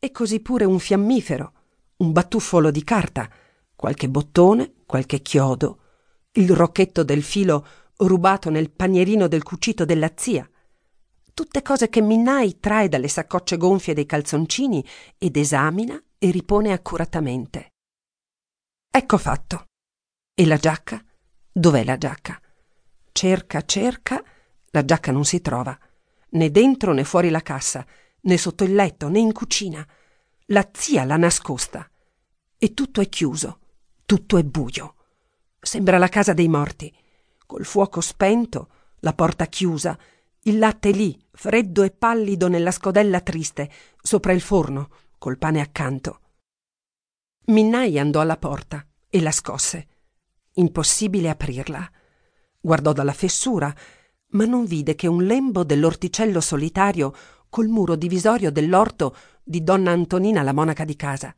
e così pure un fiammifero, un batuffolo di carta, qualche bottone, qualche chiodo, il rocchetto del filo rubato nel panierino del cucito della zia. Tutte cose che Minnai trae dalle saccocce gonfie dei calzoncini ed esamina e ripone accuratamente. Ecco fatto. E la giacca? Dov'è la giacca? Cerca, cerca, la giacca non si trova, né dentro né fuori la cassa, né sotto il letto, né in cucina. La zia l'ha nascosta. E tutto è chiuso, tutto è buio. Sembra la casa dei morti, col fuoco spento, la porta chiusa, il latte lì, freddo e pallido nella scodella triste, sopra il forno, col pane accanto. Minnai andò alla porta e la scosse. Impossibile aprirla. Guardò dalla fessura, ma non vide che un lembo dell'orticello solitario col muro divisorio dell'orto di donna Antonina la monaca di casa.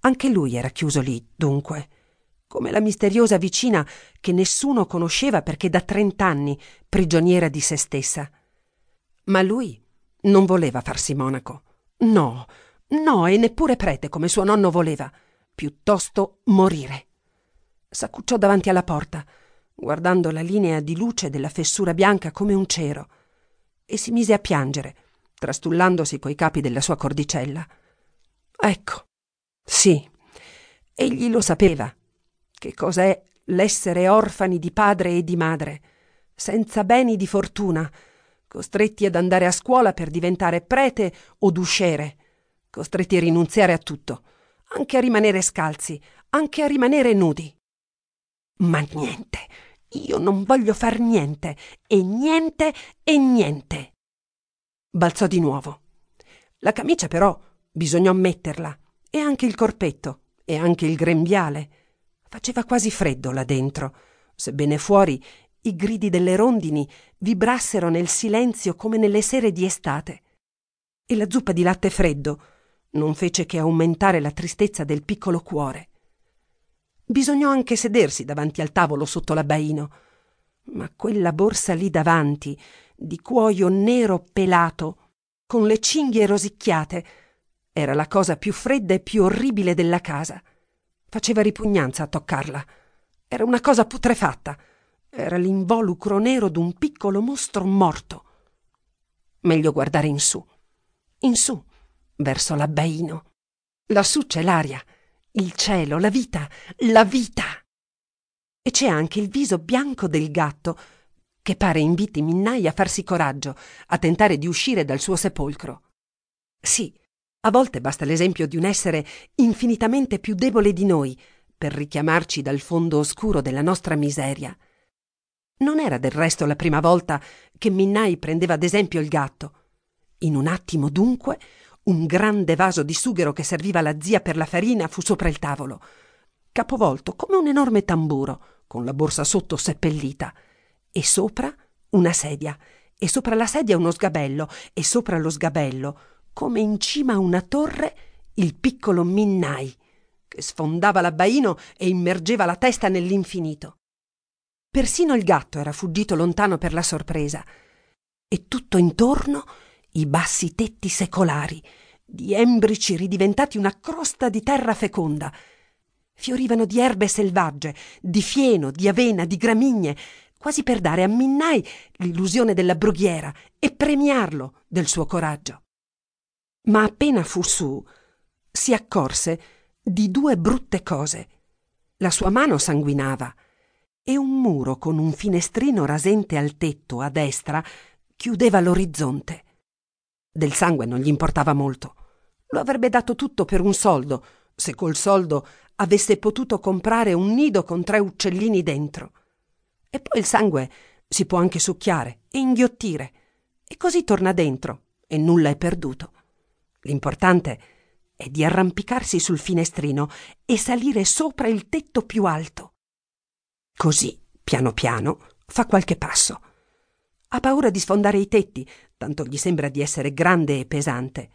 Anche lui era chiuso lì, dunque, come la misteriosa vicina che nessuno conosceva perché da trent'anni prigioniera di se stessa. Ma lui non voleva farsi monaco. No, no, e neppure prete come suo nonno voleva. Piuttosto morire. S'accucciò davanti alla porta, guardando la linea di luce della fessura bianca come un cero, e si mise a piangere, trastullandosi coi capi della sua cordicella. Ecco, sì, egli lo sapeva. Che cos'è l'essere orfani di padre e di madre, senza beni di fortuna, costretti ad andare a scuola per diventare prete o usciere, costretti a rinunziare a tutto, anche a rimanere scalzi, anche a rimanere nudi. Ma niente, io non voglio far niente, e niente, e niente. Balzò di nuovo. La camicia però bisognò metterla, e anche il corpetto, e anche il grembiale. Faceva quasi freddo là dentro, sebbene fuori i gridi delle rondini vibrassero nel silenzio come nelle sere di estate. E la zuppa di latte freddo non fece che aumentare la tristezza del piccolo cuore. Bisognò anche sedersi davanti al tavolo sotto l'abbaino, ma quella borsa lì davanti, di cuoio nero pelato, con le cinghie rosicchiate, era la cosa più fredda e più orribile della casa. Faceva ripugnanza a toccarla. Era una cosa putrefatta. Era l'involucro nero d'un piccolo mostro morto. Meglio guardare in su. In su, verso l'abbaino. Lassù c'è l'aria, il cielo, la vita, la vita. E c'è anche il viso bianco del gatto, che pare inviti Minnai a farsi coraggio, a tentare di uscire dal suo sepolcro. Sì, a volte basta l'esempio di un essere infinitamente più debole di noi per richiamarci dal fondo oscuro della nostra miseria. Non era del resto la prima volta che Minnai prendeva ad esempio il gatto. In un attimo, dunque, un grande vaso di sughero che serviva alla zia per la farina fu sopra il tavolo, capovolto come un enorme tamburo, con la borsa sotto seppellita, e sopra una sedia, e sopra la sedia uno sgabello, e sopra lo sgabello come in cima a una torre il piccolo Minnai, che sfondava l'abbaino e immergeva la testa nell'infinito. Persino il gatto era fuggito lontano per la sorpresa, e tutto intorno i bassi tetti secolari, di embrici ridiventati una crosta di terra feconda. Fiorivano di erbe selvagge, di fieno, di avena, di gramigne, quasi per dare a Minnai l'illusione della brughiera e premiarlo del suo coraggio ma appena fu su si accorse di due brutte cose. La sua mano sanguinava e un muro con un finestrino rasente al tetto a destra chiudeva l'orizzonte. Del sangue non gli importava molto. Lo avrebbe dato tutto per un soldo, se col soldo avesse potuto comprare un nido con tre uccellini dentro. E poi il sangue si può anche succhiare e inghiottire, e così torna dentro e nulla è perduto. L'importante è di arrampicarsi sul finestrino e salire sopra il tetto più alto. Così, piano piano, fa qualche passo. Ha paura di sfondare i tetti, tanto gli sembra di essere grande e pesante.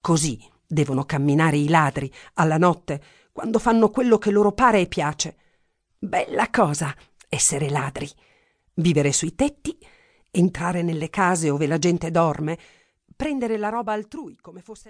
Così devono camminare i ladri alla notte, quando fanno quello che loro pare e piace. Bella cosa essere ladri. Vivere sui tetti, entrare nelle case ove la gente dorme, prendere la roba altrui come fosse